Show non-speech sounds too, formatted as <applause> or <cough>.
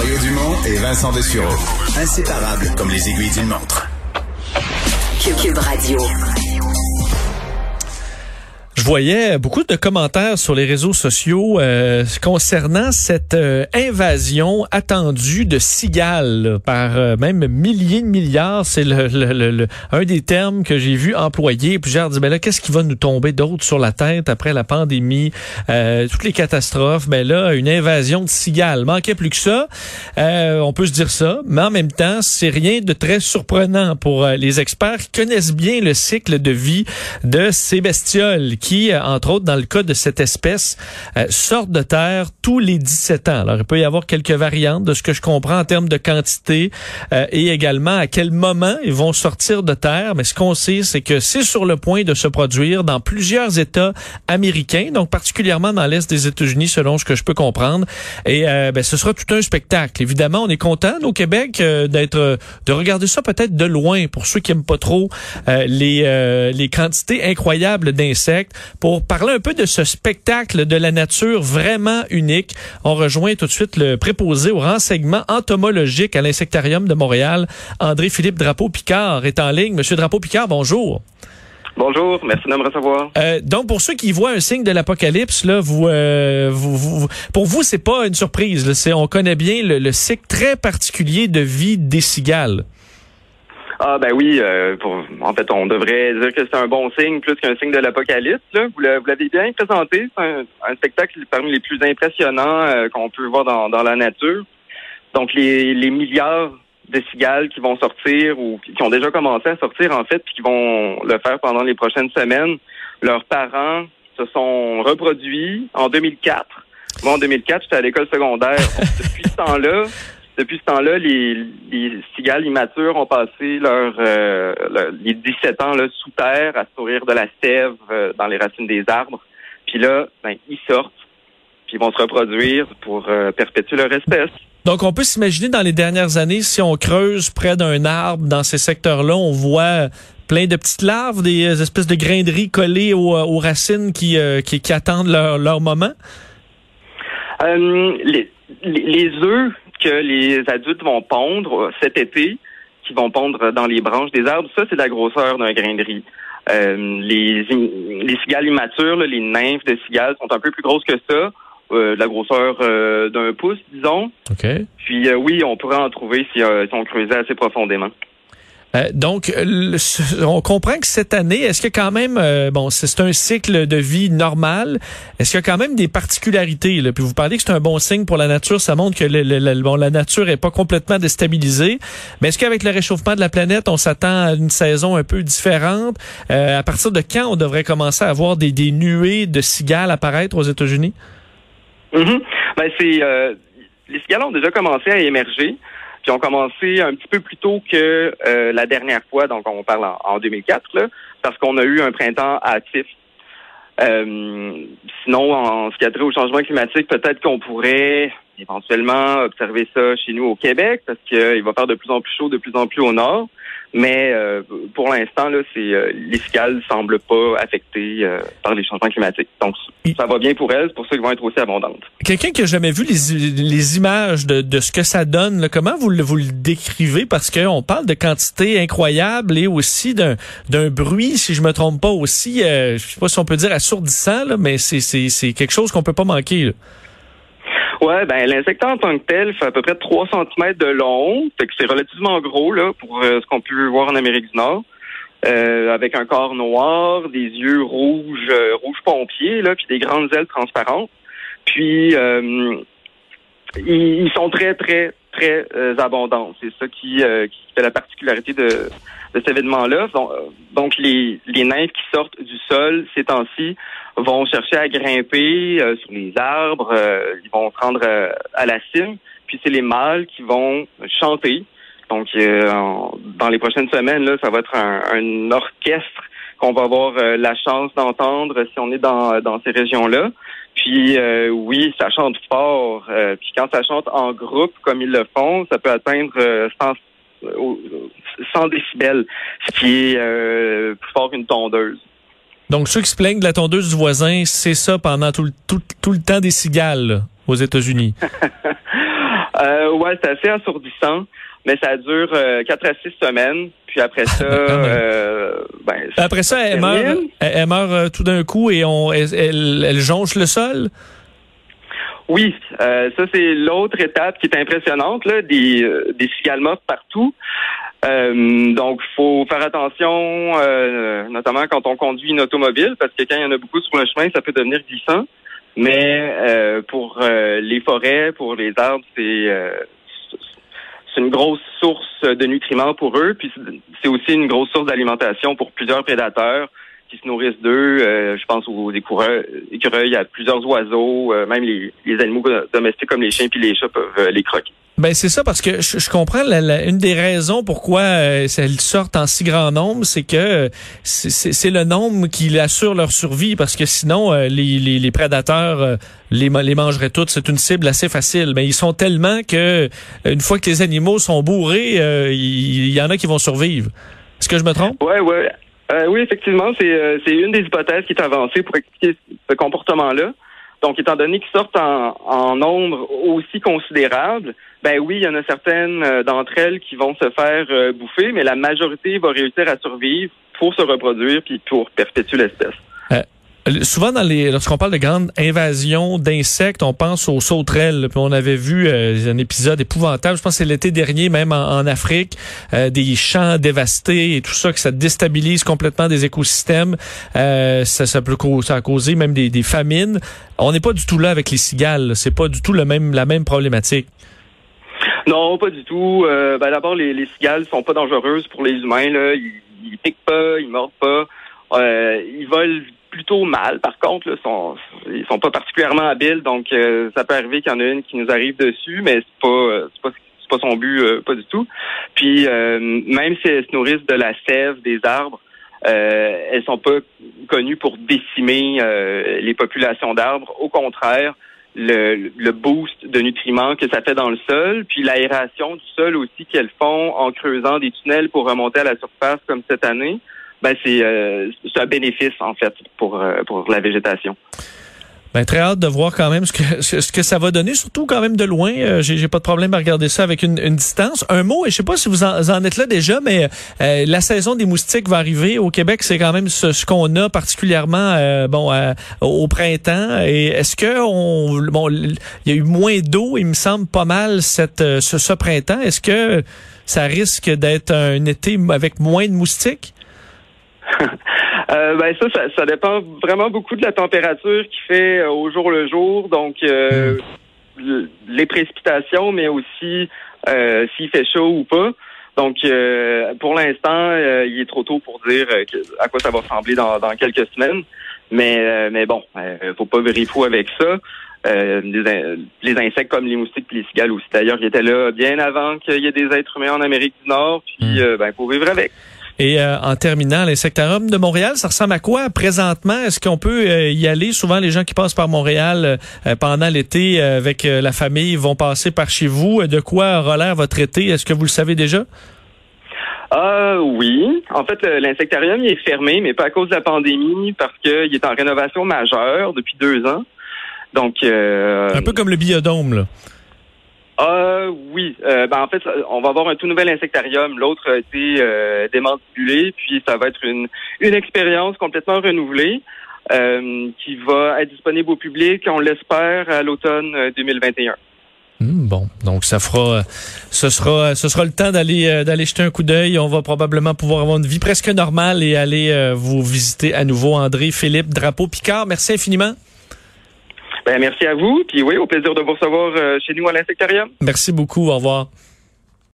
Mario Dumont et Vincent Dessureau. Inséparables comme les aiguilles d'une montre. Cube Radio. Je voyais beaucoup de commentaires sur les réseaux sociaux euh, concernant cette euh, invasion attendue de cigales par euh, même milliers de milliards. C'est le, le, le, un des termes que j'ai vu employé. Puis j'ai dit, ben là, qu'est-ce qui va nous tomber d'autre sur la tête après la pandémie, toutes les catastrophes? Ben là, une invasion de cigales. Manquait plus que ça. on peut se dire ça, mais en même temps, c'est rien de très surprenant pour les experts qui connaissent bien le cycle de vie de ces bestioles qui euh, entre autres, dans le cas de cette espèce, euh, sortent de terre tous les 17 ans. Alors, il peut y avoir quelques variantes de ce que je comprends en termes de quantité euh, et également à quel moment ils vont sortir de terre. Mais ce qu'on sait, c'est que c'est sur le point de se produire dans plusieurs États américains, donc particulièrement dans l'Est des États-Unis, selon ce que je peux comprendre. Et ben, ce sera tout un spectacle. Évidemment, on est content au Québec d'être de regarder ça peut-être de loin pour ceux qui aiment pas trop les les quantités incroyables d'insectes pour parler un peu de ce spectacle de la nature vraiment unique. On rejoint tout de suite le préposé au renseignement entomologique à l'Insectarium de Montréal. André-Philippe Drapeau-Picard est en ligne. Monsieur Drapeau-Picard, bonjour. Bonjour, merci de me recevoir. Euh, donc, pour ceux qui voient un signe de l'apocalypse, là, vous, euh, vous, pour vous, c'est pas une surprise. C'est, on connaît bien le, le, cycle très particulier de vie des cigales. Ah ben oui, euh, en fait, on devrait dire que c'est un bon signe plus qu'un signe de l'apocalypse. Vous l'avez bien présenté, c'est un, spectacle parmi les plus impressionnants euh, qu'on peut voir dans, dans, la nature. Donc les, les milliards de cigales qui vont sortir ou qui ont déjà commencé à sortir en fait, puis qui vont le faire pendant les prochaines semaines. Leurs parents se sont reproduits en 2004. Moi, en 2004, j'étais à l'école secondaire. <laughs> Depuis ce temps-là, depuis ce temps-là, les, les cigales immatures ont passé leur, euh, les 17 ans là, sous terre à sourire de la sève euh, dans les racines des arbres. Puis là, ben, ils sortent, puis ils vont se reproduire pour euh, perpétuer leur espèce. Donc, on peut s'imaginer dans les dernières années, si on creuse près d'un arbre dans ces secteurs-là, on voit plein de petites larves, des espèces de graineries collées aux, aux racines qui, qui, qui, attendent leur, leur moment? les, les, les œufs que les adultes vont pondre cet été, qui vont pondre dans les branches des arbres, ça, c'est la grosseur d'un grain de riz. Euh, les, les cigales immatures, les nymphes de cigales sont un peu plus grosses que ça. Euh, la grosseur euh, d'un pouce, disons. Okay. Puis oui, on pourrait en trouver si, si on creusait assez profondément. Euh, donc, on comprend que cette année, est-ce qu'il y a quand même, euh, bon, c'est un cycle de vie normal, est-ce qu'il y a quand même des particularités? Là? Puis vous parlez que c'est un bon signe pour la nature, ça montre que le, bon, la nature est pas complètement déstabilisée. Mais est-ce qu'avec le réchauffement de la planète, on s'attend à une saison un peu différente? Euh, à partir de quand on devrait commencer à avoir des, des nuées de cigales apparaître aux États-Unis? Mm-hmm. Ben, c'est les cigales ont déjà commencé à émerger qui ont commencé un petit peu plus tôt que euh, la dernière fois, donc on parle en, 2004, là, parce qu'on a eu un printemps hâtif. Euh, sinon, en ce qui a trait au changement climatique, peut-être qu'on pourrait éventuellement observer ça chez nous au Québec, parce qu'il va faire de plus en plus chaud, de plus en plus au nord. Mais euh, pour l'instant, là, c'est euh, semblent pas affectées euh, par les changements climatiques. Donc, ça va bien pour elles, c'est pour ça qu'elles vont être aussi abondantes. Quelqu'un qui a jamais vu les, les images de, de, ce que ça donne, comment vous le, vous le décrivez? Parce qu'on parle de quantité incroyable et aussi d'un bruit, si je me trompe pas, aussi, je sais pas si on peut dire assourdissant, là, mais c'est quelque chose qu'on peut pas manquer. Là. Ben l'insecte en tant que tel fait à peu près 3 cm de long, fait que c'est relativement gros là pour euh, ce qu'on peut voir en Amérique du Nord. Euh, avec un corps noir, des yeux rouges, euh, rouge pompier, là, puis des grandes ailes transparentes. Puis euh, ils, sont très, très, très abondants. C'est ça qui, qui, fait la particularité de, de cet événement-là. Donc, donc, les, les nymphes qui sortent du sol ces temps-ci vont chercher à grimper euh, sur les arbres, euh, ils vont prendre euh, à la cime, puis c'est les mâles qui vont chanter. Donc, dans les prochaines semaines, là, ça va être un, orchestre qu'on va avoir la chance d'entendre si on est dans, dans ces régions-là. Puis oui, ça chante fort. puis quand ça chante en groupe, comme ils le font, ça peut atteindre 100, 100 décibels, ce qui est plus fort qu'une tondeuse. Donc, ceux qui se plaignent de la tondeuse du voisin, c'est ça pendant tout, tout, tout le temps des cigales aux États-Unis. <laughs> Euh, ouais, c'est assez assourdissant, mais ça dure euh, 4 à 6 semaines. Puis après ça, euh, ben, Après ça, elle meurt, elle, elle meurt euh, tout d'un coup et on, elle, elle, elle jonche le sol? Oui, euh, ça c'est l'autre étape qui est impressionnante, là, des, des cigales mortes partout. Euh, donc, faut faire attention, euh, notamment quand on conduit une automobile, parce que quand il y en a beaucoup sur le chemin, ça peut devenir glissant. Mais euh, pour euh, les forêts, pour les arbres, c'est euh, c'est une grosse source de nutriments pour eux, puis c'est aussi une grosse source d'alimentation pour plusieurs prédateurs qui se nourrissent d'eux. Euh, je pense aux écureuils, écureuils, à plusieurs oiseaux, euh, même les, les animaux domestiques comme les chiens puis les chats peuvent euh, les croquer. Ben c'est ça parce que je, je comprends la, la- une des raisons pourquoi euh, elles sortent en si grand nombre, c'est que c'est- le nombre qui assure leur survie parce que sinon euh, les, les, les prédateurs euh, les, ma- les mangeraient toutes. C'est une cible assez facile, mais ils sont tellement que une fois que les animaux sont bourrés, il il y, en a qui vont survivre. Est-ce que je me trompe? Ouais, ouais. Euh, oui, effectivement, c'est euh, une des hypothèses qui est avancée pour expliquer ce comportement-là. Donc, étant donné qu'ils sortent en, en nombre aussi considérable, ben oui, il y en a certaines euh, d'entre elles qui vont se faire euh, bouffer, mais la majorité va réussir à survivre pour se reproduire puis pour perpétuer l'espèce. Euh, Souvent, dans les, lorsqu'on parle de grandes invasions d'insectes, on pense aux sauterelles. Puis on avait vu euh, un épisode épouvantable, je pense que c'est l'été dernier, même en, en Afrique, euh, des champs dévastés et tout ça, que ça déstabilise complètement des écosystèmes. Euh, ça, ça peut ça a causé même des, des famines. On n'est pas du tout là avec les cigales. C'est pas du tout le même, la même problématique. Non, pas du tout. Euh, ben, D'abord, les, les cigales sont pas dangereuses pour les humains. Là. Ils, ils piquent pas, ils mordent pas. Euh, ils volent plutôt mal. Par contre, là, sont, ils sont pas particulièrement habiles, donc euh, ça peut arriver qu'il y en a une qui nous arrive dessus, mais c'est pas euh, c'est pas pas son but, euh, pas du tout. Puis euh, même si elles se nourrissent de la sève des arbres, euh, elles sont pas connues pour décimer les populations d'arbres. Au contraire, le, le boost de nutriments que ça fait dans le sol, puis l'aération du sol aussi qu'elles font en creusant des tunnels pour remonter à la surface comme cette année, ben c'est euh, un bénéfice en fait pour euh, pour la végétation. Ben, très hâte de voir quand même ce que ce que ça va donner, surtout quand même de loin. Euh, J'ai pas de problème à regarder ça avec une, une distance. Un mot, et je sais pas si vous en, êtes là déjà, mais euh, la saison des moustiques va arriver au Québec. C'est quand même ce, ce qu'on a particulièrement euh, bon euh, au printemps. Et est-ce que on bon il y a eu moins d'eau, il me semble pas mal cette euh, ce, ce printemps. Est-ce que ça risque d'être un été avec moins de moustiques? Euh, ben ça, ça, ça dépend vraiment beaucoup de la température qui fait euh, au jour le jour. Donc euh, l- les précipitations, mais aussi euh, s'il fait chaud ou pas. Donc euh, pour l'instant, il est trop tôt pour dire euh, à quoi ça va ressembler dans, dans quelques semaines. Mais euh, mais bon, faut pas virer fou avec ça. Euh, les, in- les insectes comme les moustiques et les cigales aussi. D'ailleurs, ils étaient là bien avant qu'il y ait des êtres humains en Amérique du Nord. Puis euh, ben faut vivre avec. Et euh, en terminant, l'insectarium de Montréal, ça ressemble à quoi présentement? Est-ce qu'on peut euh, y aller? Souvent, les gens qui passent par Montréal euh, pendant l'été euh, avec euh, la famille vont passer par chez vous. De quoi aura l'air votre été? Est-ce que vous le savez déjà? Ah oui. En fait, l'insectarium il est fermé, mais pas à cause de la pandémie, parce qu'il est en rénovation majeure depuis deux ans. Donc, euh, Un peu comme le biodôme, là. Ah oui. Euh, ben, en fait, on va avoir un tout nouvel insectarium. L'autre a été euh, puis ça va être une, expérience complètement renouvelée euh, qui va être disponible au public, on l'espère, à l'automne euh, 2021. Hmm, bon, donc ça fera, ce sera, ce sera le temps d'aller euh, d'aller jeter un coup d'œil. On va probablement pouvoir avoir une vie presque normale et aller euh, vous visiter à nouveau, André, Philippe, Drapeau, Picard. Merci infiniment. Ben, merci à vous, puis oui, au plaisir de vous recevoir euh, chez nous à l'insectarium. Merci beaucoup. Au revoir.